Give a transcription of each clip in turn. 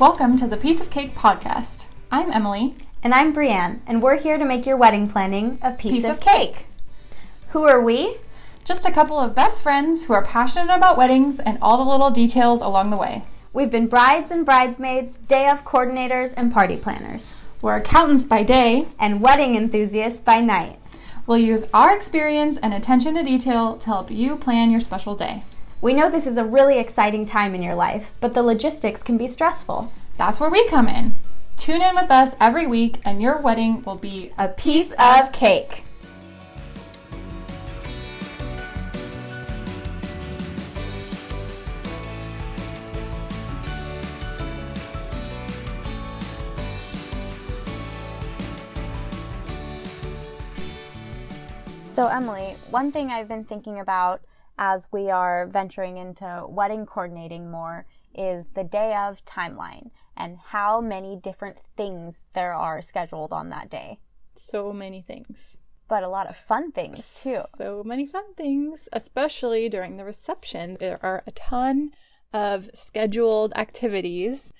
Welcome to the Piece of Cake podcast. I'm Emily. And I'm Brienne, and we're here to make your wedding planning a piece, Piece of, of cake. cake. Who are we? Just a couple of best friends who are passionate about weddings and all the little details along the way. We've been brides and bridesmaids, day of coordinators, and party planners, We're accountants by day. and wedding enthusiasts by night. We'll use our experience and attention to detail to help you plan your special day. We know this is a really exciting time in your life, but the logistics can be stressful. That's where we come in. Tune in with us every week, and your wedding will be A piece of cake. So, Emily, one thing I've been thinking about as we are venturing into wedding coordinating more is the day of timeline and how many different things there are scheduled on that day. so many things. But a lot of fun things too. So many fun things, especially during the reception. There are a ton of scheduled activities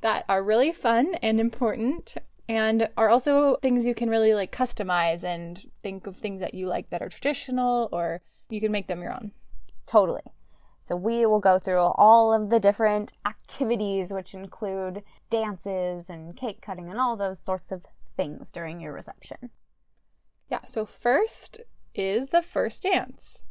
that are really fun and important and are also things you can really like customize and think of things that you like that are traditional or you can make them your own. Totally. So, we will go through all of the different activities, which include dances and cake cutting and all those sorts of things during your reception. Yeah, so first is the first dance.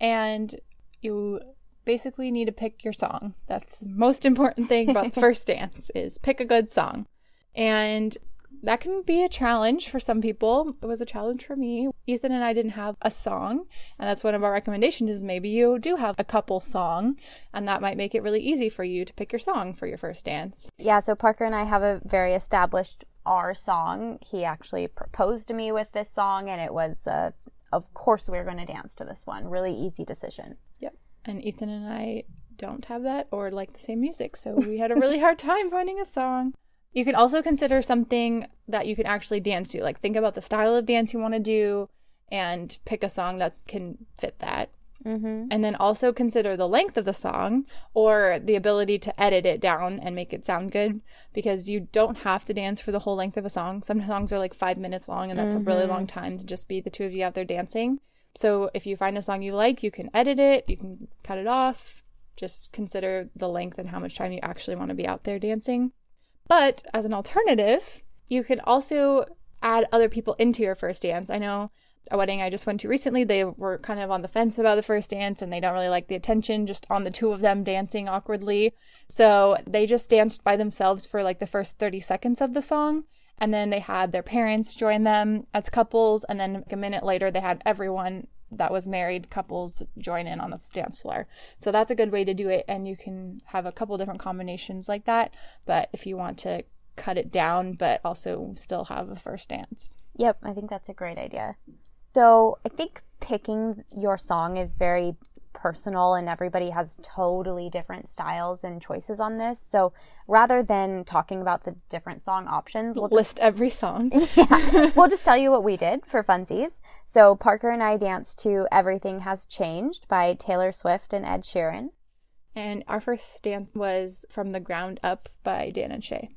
And you basically need to pick your song. That's the most important thing about the first dance is pick a good song. And that can be a challenge for some people. It was a challenge for me. Ethan and I didn't have a song, and that's one of our recommendations is maybe you do have a couple song, and that might make it really easy for you to pick your song for your first dance. Yeah, so Parker and I have a very established our song. He actually proposed to me with this song, and it was, uh, of course, we are going to dance to this one. Really easy decision. Yep. And Ethan and I don't have that or like the same music, so we had a really hard time finding a song. You can also consider something that you can actually dance to. Like think about the style of dance you want to do and pick a song that can fit that. Mm-hmm. And then also consider the length of the song or the ability to edit it down and make it sound good because you don't have to dance for the whole length of a song. Some songs are like five minutes long, and that's a really long time to just be the two of you out there dancing. So if you find a song you like, you can edit it, you can cut it off. Just consider the length and how much time you actually want to be out there dancing. But as an alternative, you can also add other people into your first dance. I know a wedding I just went to recently, they were kind of on the fence about the first dance and they don't really like the attention just on the two of them dancing awkwardly. So they just danced by themselves for like the first 30 seconds of the song. And then they had their parents join them as couples. And then a minute later, they had everyone that was married couples join in on the dance floor. So that's a good way to do it. And you can have a couple different combinations like that. But if you want to cut it down, but also still have a first dance. Yep, I think that's a great idea. So I think picking your song is very personal and everybody has totally different styles and choices on this. So rather than talking about the different song options, we'll just List every song. yeah, we'll just tell you what we did for funsies. So Parker and I danced to Everything Has Changed by Taylor Swift and Ed Sheeran. And our first dance was From the Ground Up by Dan and Shay.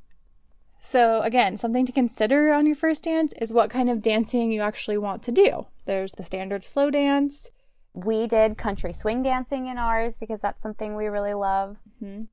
So, again, something to consider on your first dance is what kind of dancing you actually want to do. There's the standard slow dance. We did country swing dancing in ours because that's something we really love. Mm-hmm.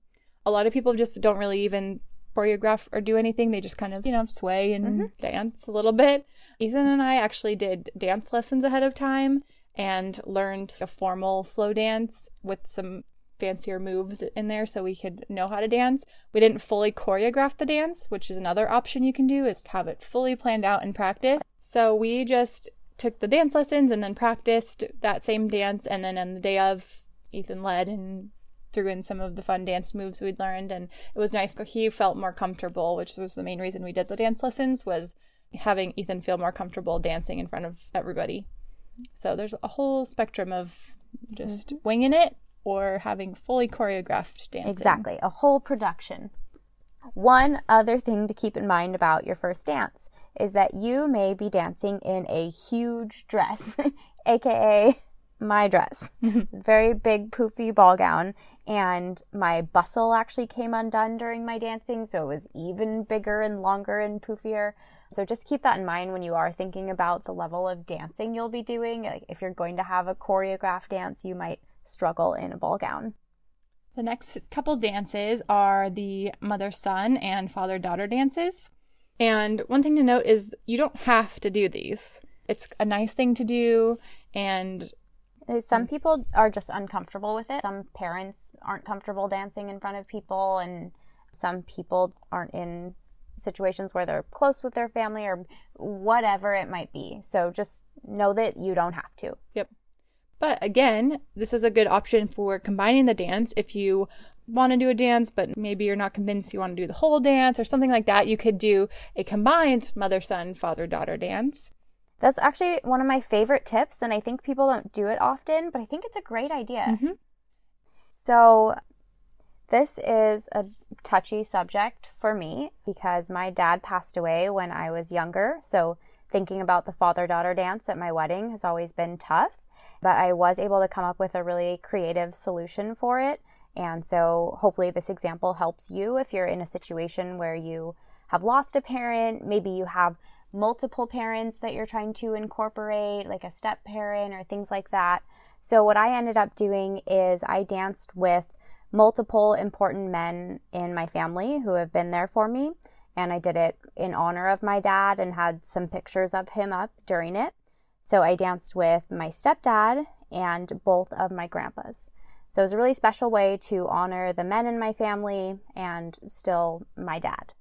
A lot of people just don't really even choreograph or do anything. They just kind of, you know, sway and mm-hmm. dance a little bit. Ethan and I actually did dance lessons ahead of time and learned a formal slow dance with some fancier moves in there so we could know how to dance. We didn't fully choreograph the dance, which is another option you can do is have it fully planned out in practice. So we just took the dance lessons and then practiced that same dance and then on the day of Ethan led and threw in some of the fun dance moves we'd learned and it was nice he felt more comfortable which was the main reason we did the dance lessons was having ethan feel more comfortable dancing in front of everybody so there's a whole spectrum of just mm-hmm. winging it or having fully choreographed dance. Exactly, a whole production. One other thing to keep in mind about your first dance is that you may be dancing in a huge dress, aka my dress. Very big, poofy ball gown. And my bustle actually came undone during my dancing, so it was even bigger and longer and poofier. So just keep that in mind when you are thinking about the level of dancing you'll be doing. Like if you're going to have a choreographed dance, you might struggle in a ball gown. The next couple dances are the mother son and father daughter dances. And one thing to note is you don't have to do these. It's a nice thing to do and some people are just uncomfortable with it. Some parents aren't comfortable dancing in front of people and some people aren't in situations where they're close with their family or whatever it might be. So just know that you don't have to. Yep. But again, this is a good option for combining the dance. If you want to do a dance, but maybe you're not convinced you want to do the whole dance or something like that, you could do a combined mother son, father daughter dance. That's actually one of my favorite tips, and I think people don't do it often, but I think it's a great idea. Mm-hmm. So, this is a touchy subject for me because my dad passed away when I was younger. So, thinking about the father daughter dance at my wedding has always been tough but I was able to come up with a really creative solution for it. And so hopefully this example helps you if you're in a situation where you have lost a parent, maybe you have multiple parents that you're trying to incorporate, like a step parent or things like that. So what I ended up doing is I danced with multiple important men in my family who have been there for me. And I did it in honor of my dad and had some pictures of him up during it. So I danced with my stepdad and both of my grandpas. So it was a really special way to honor the men in my family and still my dad.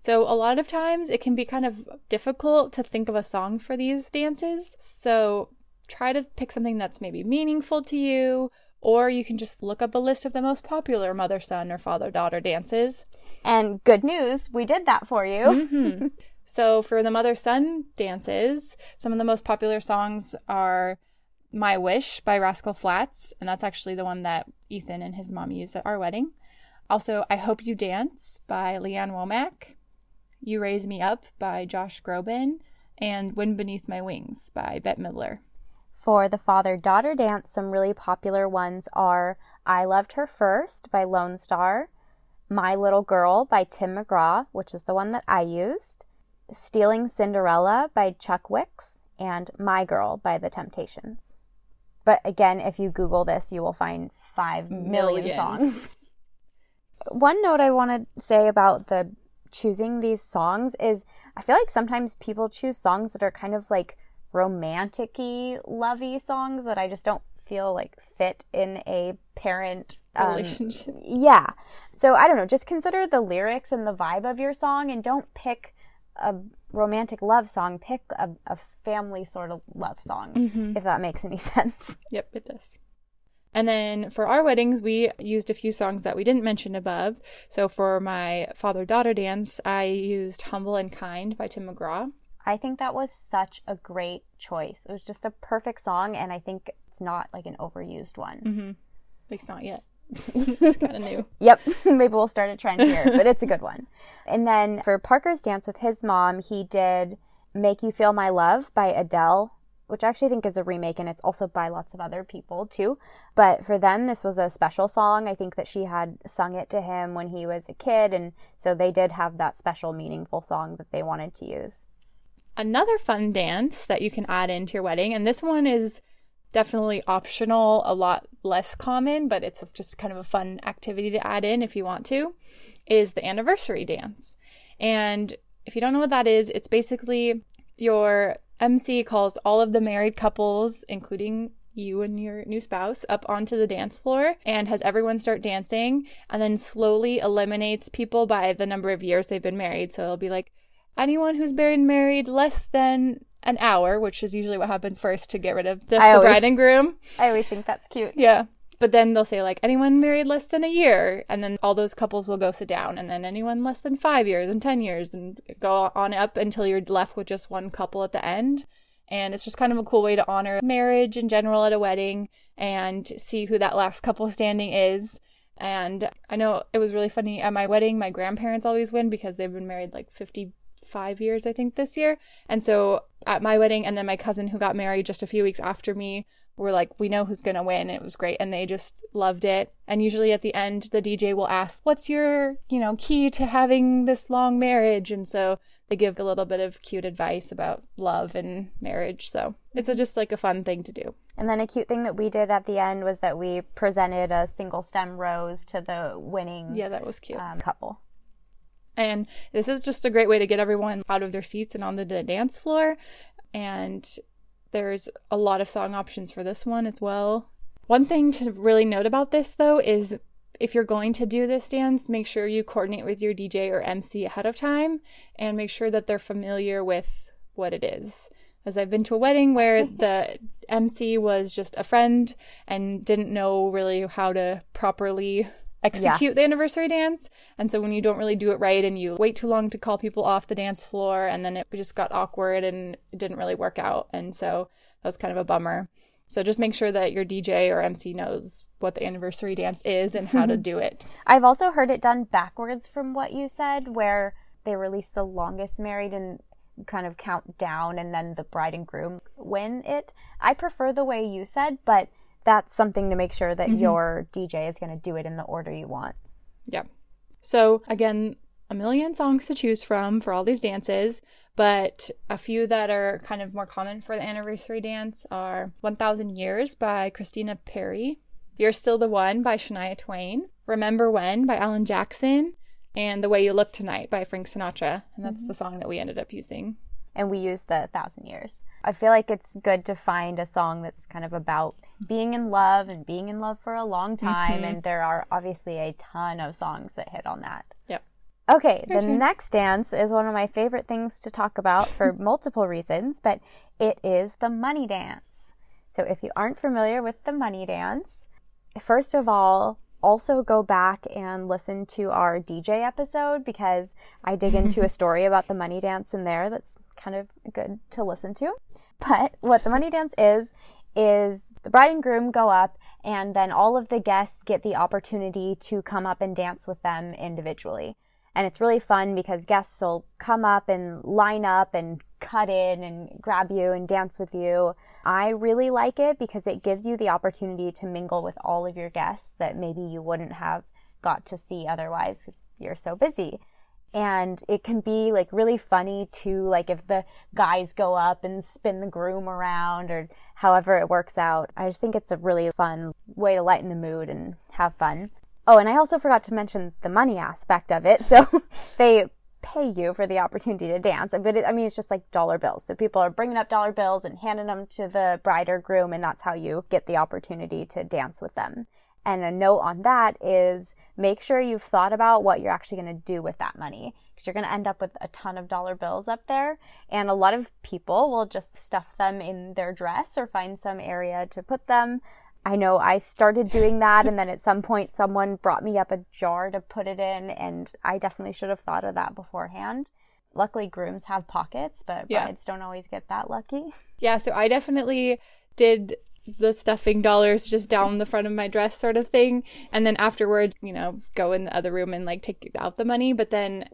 So, a lot of times it can be kind of difficult to think of a song for these dances. So, try to pick something that's maybe meaningful to you, or you can just look up a list of the most popular mother son or father daughter dances. And good news, we did that for you. Mm-hmm. So for the mother son dances, some of the most popular songs are My Wish by Rascal Flatts, and that's actually the one that Ethan and his mom used at our wedding. Also, I Hope You Dance by Lee Ann Womack, You Raise Me Up by Josh Groban, and Wind Beneath My Wings by Bette Midler. For the father daughter dance, some really popular ones are I Loved Her First by Lonestar, My Little Girl by Tim McGraw, which is the one that I used, Stealing Cinderella by Chuck Wicks, and My Girl by The Temptations. But again, if you Google this, you will find five million Millions. songs. One note I want to say about the choosing these songs is I feel like sometimes people choose songs that are kind of like romantic lovey songs that I just don't feel like fit in a parent um, relationship. Yeah. So I don't know, just consider the lyrics and the vibe of your song and don't pick a romantic love song, pick a, a family sort of love song, mm-hmm. if that makes any sense. Yep, it does. And then for our weddings, we used a few songs that we didn't mention above. So for my father daughter dance, I used Humble and Kind by Tim McGraw. I think that was such a great choice. It was just a perfect song, and I think it's not like an overused one. Mm-hmm. At least not yet it's kind of new. Yep. Maybe we'll start a trend here, but it's a good one. And then for Parker's dance with his mom, he did Make You Feel My Love by Adele, which I actually think is a remake and it's also by lots of other people too. But for them, this was a special song. I think that she had sung it to him when he was a kid. And so they did have that special, meaningful song that they wanted to use. Another fun dance that you can add into your wedding, and this one is definitely optional, a lot less common, but it's just kind of a fun activity to add in if you want to, is the anniversary dance. And if you don't know what that is, it's basically your MC calls all of the married couples, including you and your new spouse, up onto the dance floor and has everyone start dancing and then slowly eliminates people by the number of years they've been married. So it'll be like anyone who's been married less than an hour, which is usually what happens first to get rid of this, the always, bride and groom. I always think that's cute. Yeah. But then they'll say, like, anyone married less than a year. And then all those couples will go sit down. And then anyone less than five years and 10 years and go on up until you're left with just one couple at the end. And it's just kind of a cool way to honor marriage in general at a wedding and see who that last couple standing is. And I know it was really funny at my wedding, my grandparents always win because they've been married like 50 five years, I think, this year. And so at my wedding, and then my cousin who got married just a few weeks after me we're like, we know who's going to win. It was great. And they just loved it. And usually at the end, the DJ will ask, what's your, you know, key to having this long marriage? And so they give a little bit of cute advice about love and marriage. So it's a, just like a fun thing to do. And then a cute thing that we did at the end was that we presented a single stem rose to the winning Yeah, that was cute. um, couple. And this is just a great way to get everyone out of their seats and on the dance floor. And there's a lot of song options for this one as well. One thing to really note about this, though, is if you're going to do this dance, make sure you coordinate with your DJ or MC ahead of time and make sure that they're familiar with what it is. As I've been to a wedding where the MC was just a friend and didn't know really how to properly execute the anniversary dance. And so when you don't really do it right and you wait too long to call people off the dance floor and then it just got awkward and it didn't really work out. And so that was kind of a bummer. So just make sure that your DJ or MC knows what the anniversary dance is and how to do it. I've also heard it done backwards from what you said, where they release the longest married and kind of count down and then the bride and groom win it. I prefer the way you said, but that's something to make sure that mm-hmm. your DJ is going to do it in the order you want. Yeah. So again, a million songs to choose from for all these dances, but a few that are kind of more common for the anniversary dance are 1000 Years by Christina Perri, You're Still the One by Shania Twain, Remember When by Alan Jackson, and The Way You Look Tonight by Frank Sinatra. And that's the mm-hmm. song that we ended up using. And we use the thousand years. I feel like it's good to find a song that's kind of about being in love and being in love for a long time. Mm-hmm. And there are obviously a ton of songs that hit on that. Yep. Okay, the next dance is one of my favorite things to talk about for multiple reasons, but it is the money dance. So if you aren't familiar with the money dance, first of all, also go back and listen to our DJ episode because I dig into a story about the money dance in there that's kind of good to listen to. But what the money dance is, is the bride and groom go up and then all of the guests get the opportunity to come up and dance with them individually. And it's really fun because guests will come up and line up and cut in and grab you and dance with you. I really like it because it gives you the opportunity to mingle with all of your guests that maybe you wouldn't have got to see otherwise because you're so busy. And it can be like really funny too, like if the guys go up and spin the groom around or however it works out. I just think it's a really fun way to lighten the mood and have fun. Oh, and I also forgot to mention the money aspect of it. So they pay you for the opportunity to dance. But it, I mean, it's just like dollar bills. So people are bringing up dollar bills and handing them to the bride or groom, and that's how you get the opportunity to dance with them. And a note on that is make sure you've thought about what you're actually going to do with that money because you're going to end up with a ton of dollar bills up there. And a lot of people will just stuff them in their dress or find some area to put them. I know I started doing that, and then at some point, someone brought me up a jar to put it in, and I definitely should have thought of that beforehand. Luckily, grooms have pockets, but Yeah. brides don't always get that lucky. Yeah, so I definitely did the stuffing dollars just down the front of my dress sort of thing. And then afterward, you know, go in the other room and like take out the money. But then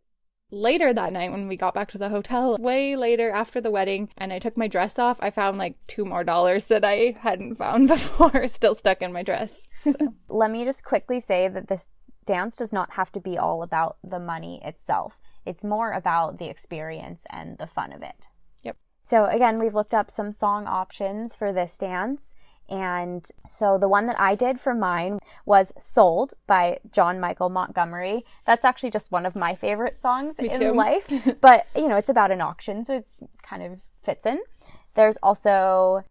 later that night when we got back to the hotel, way later after the wedding, and I took my dress off, I found like two more dollars that I hadn't found before still stuck in my dress. Let me just quickly say that this dance does not have to be all about the money itself. It's more about the experience and the fun of it. Yep. So again, we've looked up some song options for this dance. And so the one that I did for mine was Sold by John Michael Montgomery. That's actually just one of my favorite songs Me in too. life. but, you know, it's about an auction, so it's kind of fits in. There's also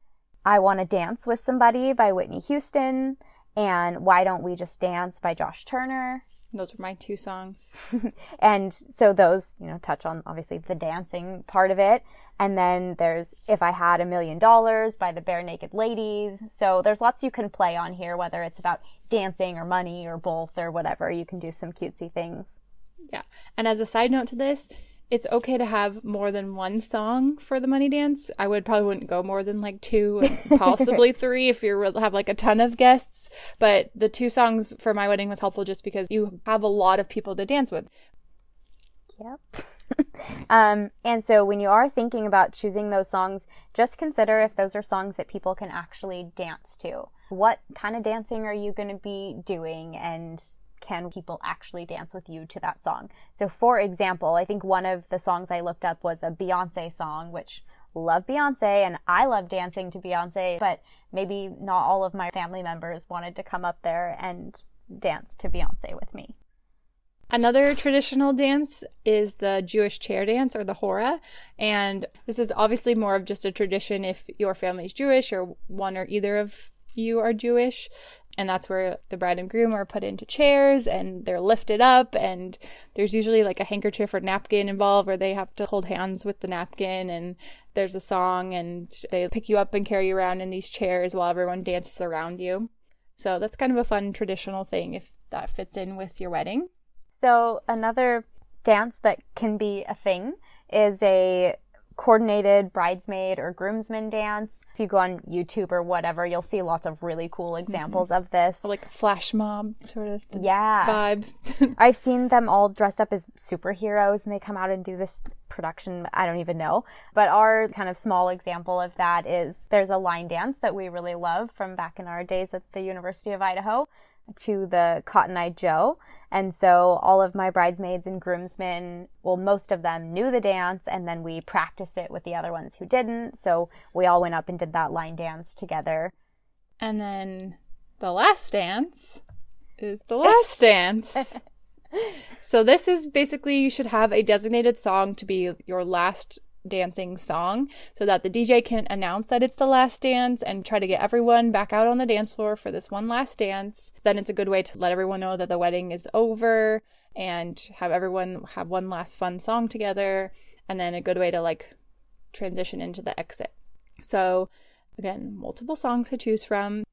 I Want to Dance with Somebody by Whitney Houston and Why Don't We Just Dance by Josh Turner. Those are my two songs. And so those, you know, touch on obviously the dancing part of it. And then there's If I Had a Million Dollars by the Barenaked Ladies. So there's lots you can play on here, whether it's about dancing or money or both or whatever. You can do some cutesy things. Yeah. And as a side note to this, it's okay to have more than one song for the money dance. I would probably wouldn't go more than like two, possibly three if you have like a ton of guests. But the two songs for my wedding was helpful just because you have a lot of people to dance with. Yep. um, and so when you are thinking about choosing those songs, just consider if those are songs that people can actually dance to. What kind of dancing are you going to be doing and can people actually dance with you to that song? So for example, I think one of the songs I looked up was a Beyonce song, which love Beyonce and I love dancing to Beyonce, but maybe not all of my family members wanted to come up there and dance to Beyonce with me. Another traditional dance is the Jewish chair dance or the hora. And this is obviously more of just a tradition if your family is Jewish or one or either of you are Jewish. And that's where the bride and groom are put into chairs and they're lifted up. And there's usually like a handkerchief or napkin involved where they have to hold hands with the napkin. And there's a song and they pick you up and carry you around in these chairs while everyone dances around you. So that's kind of a fun traditional thing if that fits in with your wedding. So, another dance that can be a thing is a coordinated bridesmaid or groomsman dance. If you go on YouTube or whatever, you'll see lots of really cool examples mm-hmm. of this. Like flash mob sort of yeah. vibe. I've seen them all dressed up as superheroes and they come out and do this production. I don't even know. But our kind of small example of that is there's a line dance that we really love from back in our days at the University of Idaho to the Cotton Eye Joe. And so all of my bridesmaids and groomsmen, well, most of them knew the dance and then we practiced it with the other ones who didn't. So we all went up and did that line dance together. And then the last dance is the last dance. so this is basically you should have a designated song to be your last dancing song so that the DJ can announce that it's the last dance and try to get everyone back out on the dance floor for this one last dance. Then it's a good way to let everyone know that the wedding is over and have everyone have one last fun song together and then a good way to like transition into the exit. So again, multiple songs to choose from.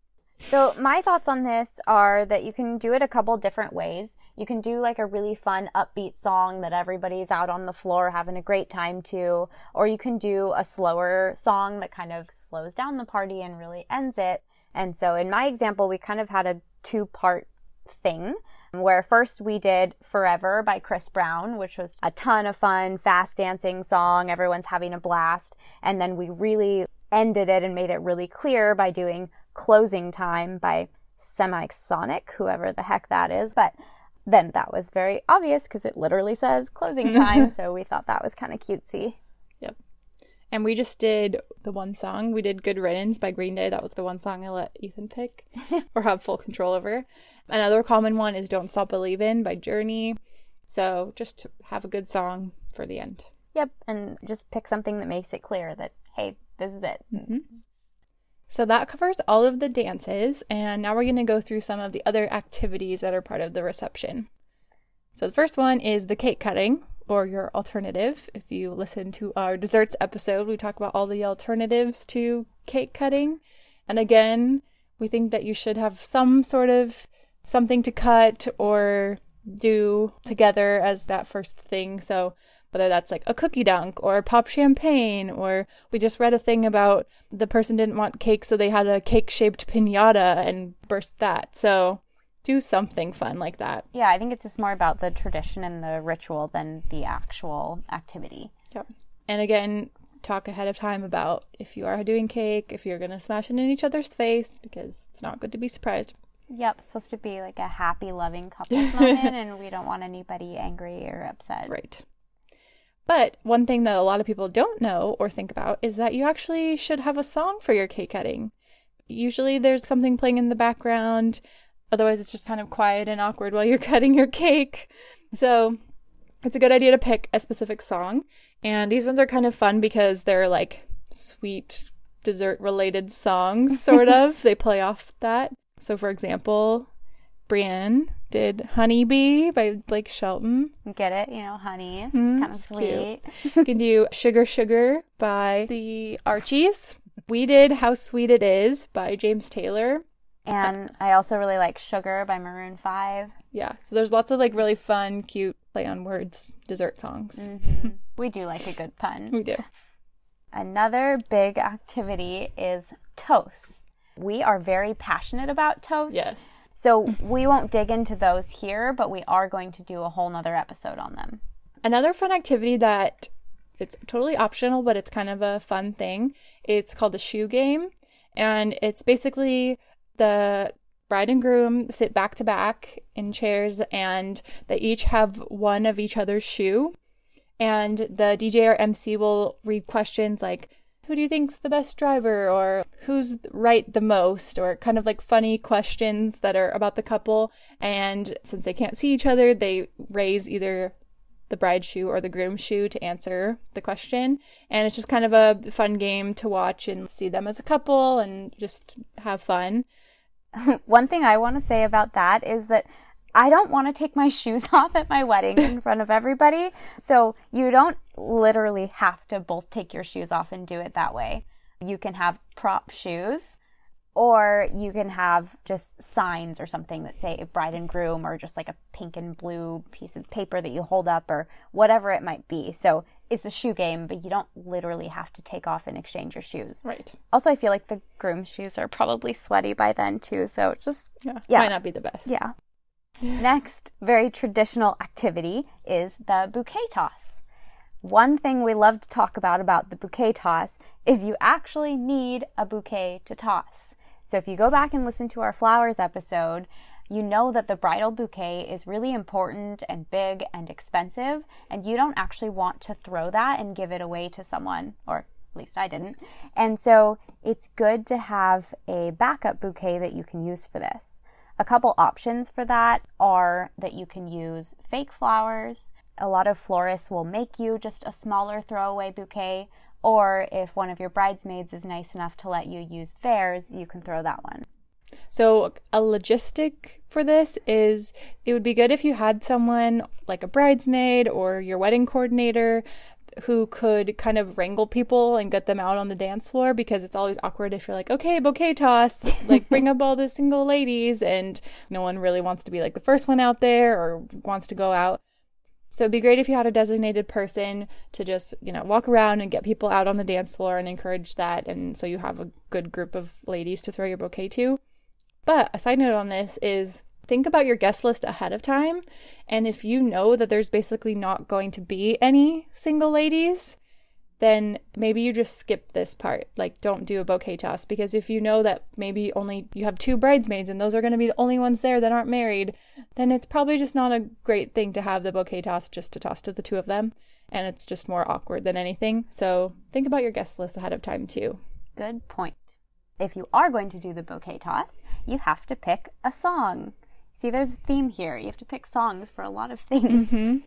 So, my thoughts on this are that you can do it a couple different ways. You can do like a really fun, upbeat song that everybody's out on the floor having a great time to, or you can do a slower song that kind of slows down the party and really ends it. And so, in my example, we kind of had a two part thing where first we did Forever by Chris Brown, which was a ton of fun, fast dancing song. Everyone's having a blast. And then we really ended it and made it really clear by doing Closing Time by Semisonic, whoever the heck that is. But then that was very obvious because it literally says closing time. so we thought that was kind of cutesy. Yep. And we just did the one song. We did Good Riddance by Green Day. That was the one song I let Ethan pick or have full control over. Another common one is Don't Stop Believin' by Journey. So just have a good song for the end. Yep. And just pick something that makes it clear that, hey, this is it. Mm-hmm. So that covers all of the dances, and now we're going to go through some of the other activities that are part of the reception. So the first one is the cake cutting, or your alternative. If you listen to our desserts episode, we talk about all the alternatives to cake cutting. And again, we think that you should have some sort of something to cut or do together as that first thing. So whether that's like a cookie dunk or pop champagne, or we just read a thing about the person didn't want cake, so they had a cake shaped pinata and burst that. So do something fun like that. Yeah, I think it's just more about the tradition and the ritual than the actual activity. Yep. And again, talk ahead of time about if you are doing cake, if you're going to smash it in each other's face, because it's not good to be surprised. Yep, it's supposed to be like a happy, loving couple moment, and we don't want anybody angry or upset. Right. But one thing that a lot of people don't know or think about is that you actually should have a song for your cake cutting. Usually there's something playing in the background, otherwise, it's just kind of quiet and awkward while you're cutting your cake. So it's a good idea to pick a specific song. And these ones are kind of fun because they're like sweet dessert related songs, sort of. they play off that. So, for example, Brienne did Honeybee by Blake Shelton. Get it? You know, honey. It's mm, kind of sweet. you can do Sugar Sugar by the Archies. We did How Sweet It Is by James Taylor. And I also really like Sugar by Maroon 5. Yeah, so there's lots of like really fun, cute play on words dessert songs. Mm-hmm. we do like a good pun. We do. Another big activity is toasts. We are very passionate about toasts. Yes. So we won't dig into those here, but we are going to do a whole nother episode on them. Another fun activity that it's totally optional, but it's kind of a fun thing. It's called the shoe game. And it's basically the bride and groom sit back to back in chairs and they each have one of each other's shoe. And the DJ or MC will read questions like, who do you think's the best driver or who's right the most or kind of like funny questions that are about the couple? And since they can't see each other they raise either the bride's shoe or the groom's shoe to answer the question. And it's just kind of a fun game to watch and see them as a couple and just have fun. One thing i want to say about that is that I don't want to take my shoes off at my wedding in front of everybody. So you don't literally have to both take your shoes off and do it that way. You can have prop shoes or you can have just signs or something that say bride and groom or just like a pink and blue piece of paper that you hold up or whatever it might be. So it's the shoe game, but you don't literally have to take off and exchange your shoes. right Also, I feel like the groom's shoes are probably sweaty by then too. So it just, yeah, Yeah. might not be the best yeah. Next, very traditional activity is the bouquet toss. One thing we love to talk about about the bouquet toss is you actually need a bouquet to toss. So if you go back and listen to our flowers episode, you know that the bridal bouquet is really important and big and expensive, and you don't actually want to throw that and give it away to someone, or at least I didn't. And so it's good to have a backup bouquet that you can use for this. A couple options for that are that you can use fake flowers. A lot of florists will make you just a smaller throwaway bouquet, or if one of your bridesmaids is nice enough to let you use theirs, you can throw that one. So, a logistic for this is it would be good if you had someone like a bridesmaid or your wedding coordinator who could kind of wrangle people and get them out on the dance floor because it's always awkward if you're like, okay, bouquet toss, like bring up all the single ladies, and no one really wants to be like the first one out there or wants to go out. So it'd be great if you had a designated person to just, you know, walk around and get people out on the dance floor and encourage that. And so you have a good group of ladies to throw your bouquet to. But a side note on this is think about your guest list ahead of time. And if you know that there's basically not going to be any single ladies, then maybe you just skip this part. Like, don't do a bouquet toss because if you know that maybe only you have two bridesmaids and those are going to be the only ones there that aren't married, then it's probably just not a great thing to have the bouquet toss just to toss to the two of them. And it's just more awkward than anything. So think about your guest list ahead of time too. Good point. If you are going to do the bouquet toss, you have to pick a song. See, there's a theme here. You have to pick songs for a lot of things. Mm-hmm.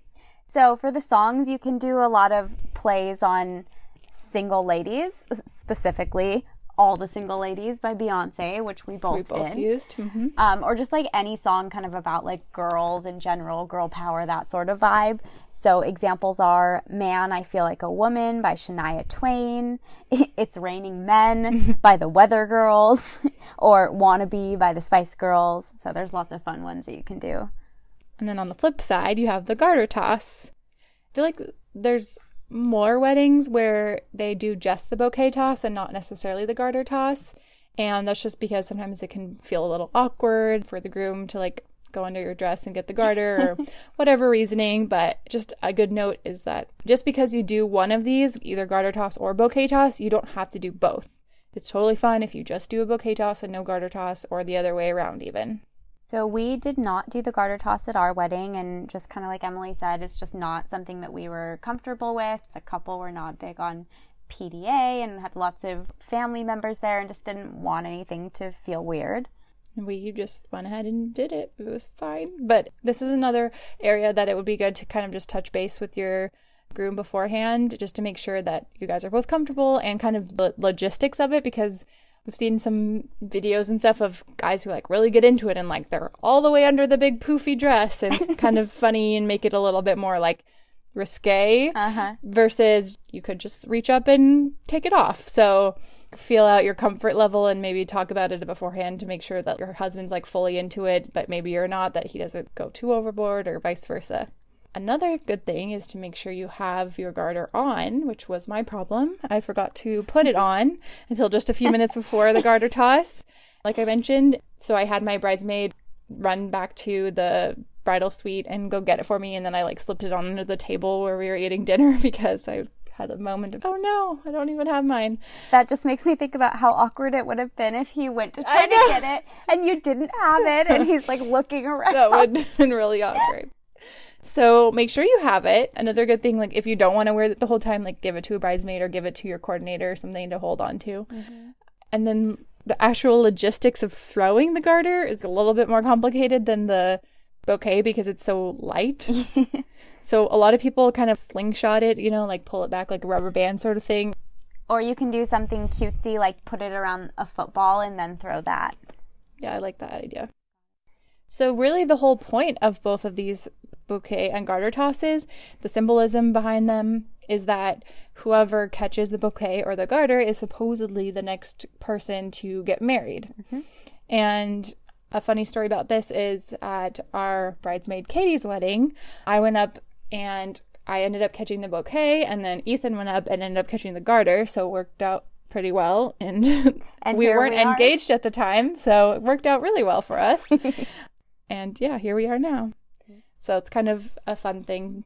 So, for the songs, you can do a lot of plays on single ladies, specifically All the Single Ladies by Beyonce, which we both, We both did. used. hmm Um, or just like any song kind of about like girls in general, girl power, that sort of vibe. So examples are Man, I Feel Like a Woman by Shania Twain, It's Raining Men by the Weather Girls, or Wannabe by the Spice Girls. So there's lots of fun ones that you can do. And then on the flip side, you have the garter toss. I feel like there's more weddings where they do just the bouquet toss and not necessarily the garter toss. And that's just because sometimes it can feel a little awkward for the groom to like go under your dress and get the garter or whatever reasoning. But just a good note is that just because you do one of these, either garter toss or bouquet toss, you don't have to do both. It's totally fine if you just do a bouquet toss and no garter toss or the other way around, even. So we did not do the garter toss at our wedding, and just kind of like Emily said, it's just not something that we were comfortable with. It's a couple were not big on PDA and had lots of family members there, and just didn't want anything to feel weird. we just went ahead and did it. It was fine. But this is another area that it would be good to kind of just touch base with your groom beforehand just to make sure that you guys are both comfortable and kind of the logistics of it because we've seen some videos and stuff of guys who like really get into it and like they're all the way under the big poofy dress and kind of funny and make it a little bit more like risque Uh huh. versus you could just reach up and take it off. So feel out your comfort level and maybe talk about it beforehand to make sure that your husband's like fully into it, but maybe you're not, that he doesn't go too overboard or vice versa. Another good thing is to make sure you have your garter on, which was my problem. I forgot to put it on until just a few minutes before the garter toss, like I mentioned. So I had my bridesmaid run back to the bridal suite and go get it for me. And then I like slipped it on under the table where we were eating dinner because I had a moment of, oh no, I don't even have mine. That just makes me think about how awkward it would have been if he went to try to get it and you didn't have it and he's like looking around. That would have been really awkward. So make sure you have it. Another good thing, like if you don't want to wear it the whole time, like give it to a bridesmaid or give it to your coordinator or something to hold on to. Mm-hmm. And then the actual logistics of throwing the garter is a little bit more complicated than the bouquet because it's so light. so a lot of people kind of slingshot it, you know, like pull it back like a rubber band sort of thing. Or you can do something cutesy like put it around a football and then throw that. Yeah, I like that idea. So really the whole point of both of these bouquet and garter tosses, the symbolism behind them is that whoever catches the bouquet or the garter is supposedly the next person to get married. Mm-hmm. And a funny story about this is at our bridesmaid Katie's wedding, I went up and I ended up catching the bouquet, and then Ethan went up and ended up catching the garter, so it worked out pretty well. And, and we weren't we engaged at the time, so it worked out really well for us. and yeah, here we are now. So it's kind of a fun thing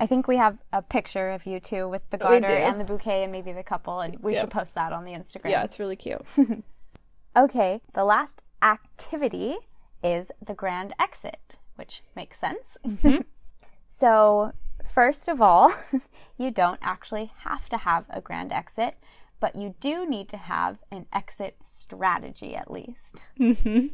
I think we have a picture of you two with the garter and the bouquet and maybe the couple, and we should post that on the Instagram. Yeah, it's really cute. okay, the last activity is the grand exit, which makes sense. Mm-hmm. so, first of all, you don't actually have to have a grand exit, but you do need to have an exit strategy at least. Mm-hmm.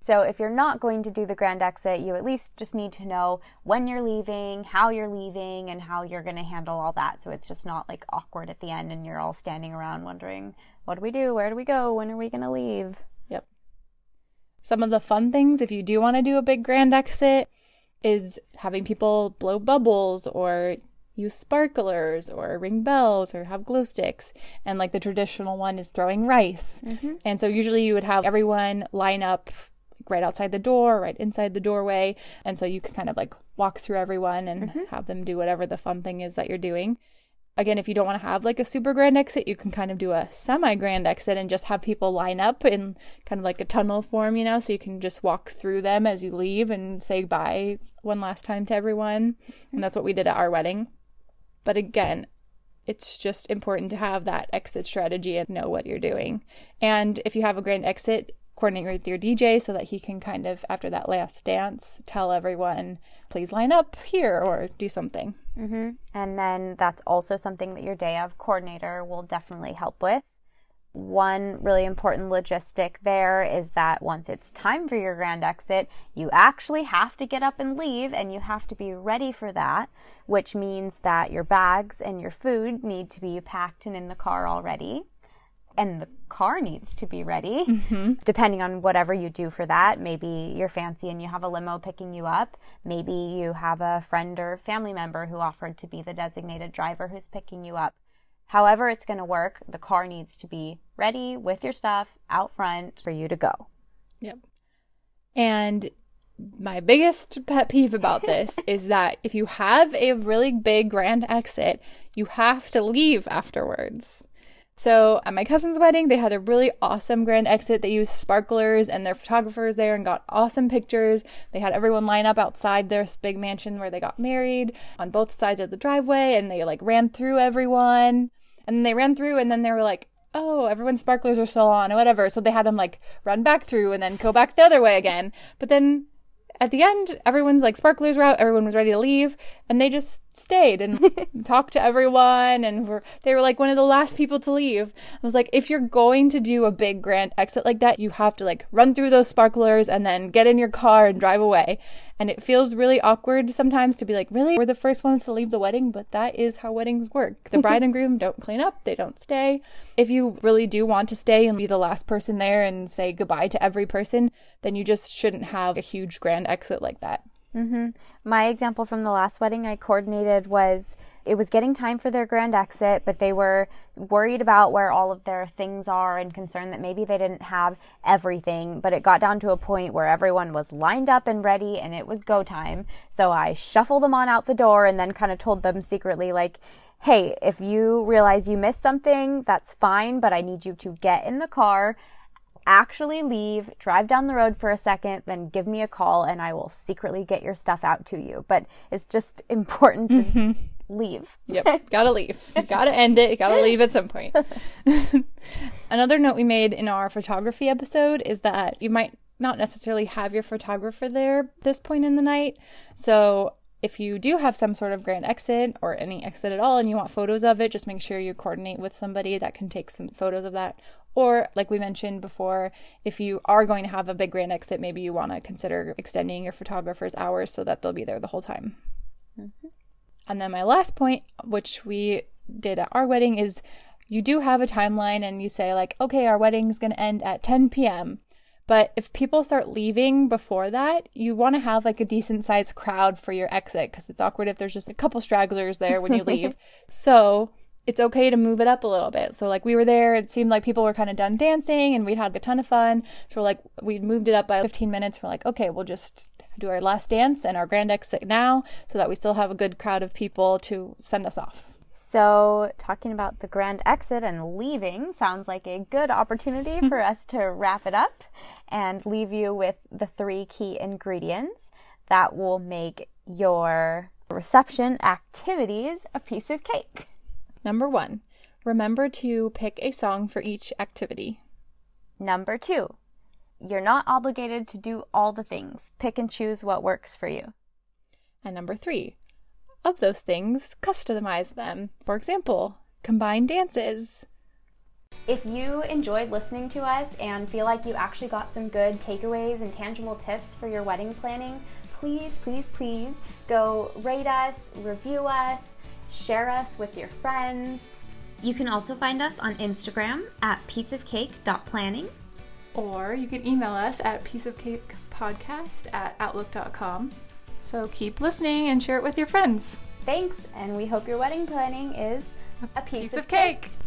So if you're not going to do the grand exit, you at least just need to know when you're leaving, how you're leaving, and how you're going to handle all that. So it's just not like awkward at the end and you're all standing around wondering, what do we do? Where do we go? When are we going to leave? Yep. Some of the fun things, if you do want to do a big grand exit, is having people blow bubbles or use sparklers or ring bells or have glow sticks. And like the traditional one is throwing rice. Mm-hmm. And so usually you would have everyone line up right outside the door, right inside the doorway. And so you can kind of like walk through everyone and mm-hmm. have them do whatever the fun thing is that you're doing. Again, if you don't want to have like a super grand exit, you can kind of do a semi grand exit and just have people line up in kind of like a tunnel form, you know, so you can just walk through them as you leave and say bye one last time to everyone. And that's what we did at our wedding. But again, it's just important to have that exit strategy and know what you're doing. And if you have a grand exit, coordinate with your DJ so that he can kind of, after that last dance, tell everyone, please line up here or do something. Mm-hmm. And then that's also something that your day of coordinator will definitely help with. One really important logistic there is that once it's time for your grand exit, you actually have to get up and leave and you have to be ready for that, which means that your bags and your food need to be packed and in the car already and the car needs to be ready. Mm-hmm. depending on whatever you do for that maybe you're fancy and you have a limo picking you up. Maybe you have a friend or family member who offered to be the designated driver who's picking you up. However it's going to work the car needs to be ready with your stuff out front for you to go. Yep. And my biggest pet peeve about this is that if you have a really big grand exit, you have to leave afterwards. So at my cousin's wedding, they had a really awesome grand exit. They used sparklers and their photographers there and got awesome pictures. They had everyone line up outside this big mansion where they got married on both sides of the driveway and they like ran through everyone. And they ran through and then they were like, oh, everyone's sparklers are still on or whatever. So they had them like run back through and then go back the other way again. But then at the end, everyone's like sparklers were out, everyone was ready to leave, and they just stayed and talked to everyone and were they were like one of the last people to leave. I was like, if you're going to do a big grand exit like that, you have to like run through those sparklers and then get in your car and drive away. And it feels really awkward sometimes to be like, really? We're the first ones to leave the wedding, but that is how weddings work. The bride and groom don't clean up, they don't stay. If you really do want to stay and be the last person there and say goodbye to every person, then you just shouldn't have a huge grand exit like that. Mm-hmm. My example from the last wedding I coordinated was it was getting time for their grand exit, but they were worried about where all of their things are and concerned that maybe they didn't have everything. But it got down to a point where everyone was lined up and ready and it was go time. So I shuffled them on out the door and then kind of told them secretly, like, hey, if you realize you missed something, that's fine, but I need you to get in the car actually leave, drive down the road for a second, then give me a call and I will secretly get your stuff out to you. But it's just important to mm-hmm. leave. Yep, gotta leave. You gotta end it. You gotta leave at some point. Another note we made in our photography episode is that you might not necessarily have your photographer there this point in the night. So if you do have some sort of grand exit or any exit at all and you want photos of it, just make sure you coordinate with somebody that can take some photos of that. Or, like we mentioned before, if you are going to have a big grand exit, maybe you want to consider extending your photographer's hours so that they'll be there the whole time. Mm-hmm. And then my last point, which we did at our wedding, is you do have a timeline and you say, like, okay, our wedding's going to end at 10 p.m. But if people start leaving before that, you want to have like a decent sized crowd for your exit because it's awkward if there's just a couple stragglers there when you leave. so it's okay to move it up a little bit. So like we were there, it seemed like people were kind of done dancing and we'd had a ton of fun. So we're like we moved it up by 15 minutes. We're like, okay, we'll just do our last dance and our grand exit now so that we still have a good crowd of people to send us off. So, talking about the grand exit and leaving sounds like a good opportunity for us to wrap it up and leave you with the three key ingredients that will make your reception activities a piece of cake. Number one, remember to pick a song for each activity. Number two, you're not obligated to do all the things. Pick and choose what works for you. And number three, of those things, customize them. For example, combine dances. If you enjoyed listening to us and feel like you actually got some good takeaways and tangible tips for your wedding planning, please, please, please go rate us, review us, share us with your friends. You can also find us on Instagram at pieceofcake.planning. Or you can email us at pieceofcakepodcast at outlook.com. So keep listening and share it with your friends. Thanks, and we hope your wedding planning is a piece, piece of, of cake. cake.